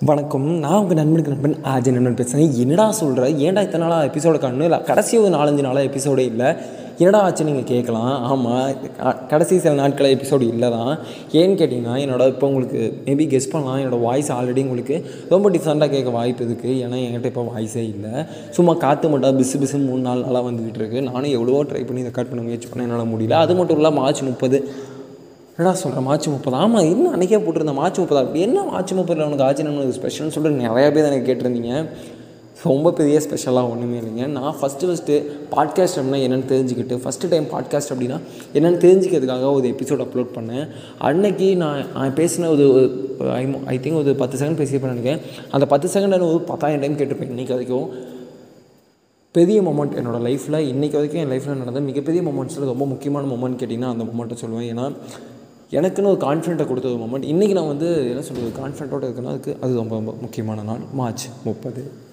வணக்கம். நான் உங்கள் நண்பனுக்கு நண்பன் ஆஜய் நண்பன் பேசுகிறேன் என்னடா சொல்கிற ஏன்டா இத்தனை நாளாக எபிசோட காணணும் இல்லை கடைசி ஒரு நாலஞ்சு நாளாக எபிசோடே இல்லை. என்னடா ஆச்சு நீங்கள் கேட்கலாம்? ஆமாம் க- கடைசி சில நாட்களில் எபிசோடு இல்லை தான் ஏன்னு கேட்டிங்கன்னா என்னோட இப்போ உங்களுக்கு மேபி கெஸ் பண்ணலாம். என்னோடய வாய்ஸ் ஆல்ரெடி உங்களுக்கு ரொம்ப டிஃப்ரெண்ட்டாக கேட்க வாய்ப்பு இருக்குது ஏன்னா என்கிட்ட இப்போ வாய்ஸே இல்லை. சும்மா காற்று மட்டும் பிசு பிசு மூணு நாள் நாளாக வந்துக்கிட்டு இருக்குது நானும் எவ்வளோ ட்ரை பண்ணி இதை கட் பண்ண முயற்சி பண்ண என்னால் முடியல. அது மட்டும் இல்லை மார்ச் முப்பது. என்னடா சொல்கிறேன் மார்ச் முப்பது? ஆமாம் இன்னும் அன்றைக்கே போட்டிருந்தேன் மார்ச் முப்பதா? அப்படி என்ன மார்ச் முப்பதில் உனக்கு ஆச்சு நம்மளுக்கு ஸ்பெஷல்னு சொல்லிட்டு நிறையா பேர் எனக்கு கேட்டிருந்தீங்க. ரொம்ப பெரிய ஸ்பெஷலாக ஒன்றுமே இல்லைங்க. நான் ஃபஸ்ட்டு ஃபஸ்ட்டு பாட்காஸ்ட் அப்படின்னா என்னென்னு தெரிஞ்சுக்கிட்டு ஃபஸ்ட்டு டைம் பாட்காஸ்ட் அப்படின்னா என்னென்னு தெரிஞ்சுக்கிறதுக்காக ஒரு எபிசோட் அப்லோட் பண்ணேன். அன்னைக்கு நான் நான் பேசின ஒரு ஐ ஐ திங்க் ஒரு பத்து செகண்ட் பேசியிருப்பேன் நினைக்கிறேன். அந்த பத்து செகண்ட் ஒரு பத்தாயிரம் டைம் கேட்டிருப்பேன் இன்றைக்கி வரைக்கும். பெரிய மொமெண்ட் என்னோடய லைஃப்பில் இன்றைக்கி வரைக்கும் என் லைஃப்பில் நடந்த மிகப்பெரிய மொமெண்ட்ஸில் ரொம்ப முக்கியமான மொமெண்ட் கேட்டிங்கன்னா அந்த மொமெண்ட்டை சொல்லுவேன். ஏன்னா எனக்குன்னு ஒரு கான்ஃபிடென்ட்டை கொடுத்த ஒரு மொமெண்ட் இன்றைக்கி நான் வந்து என்ன சொல்கிறது கான்ஃபிடென்ட்டோட இருக்குன்னா அதுக்கு அது ரொம்ப ரொம்ப முக்கியமான நாள். மார்ச் முப்பது.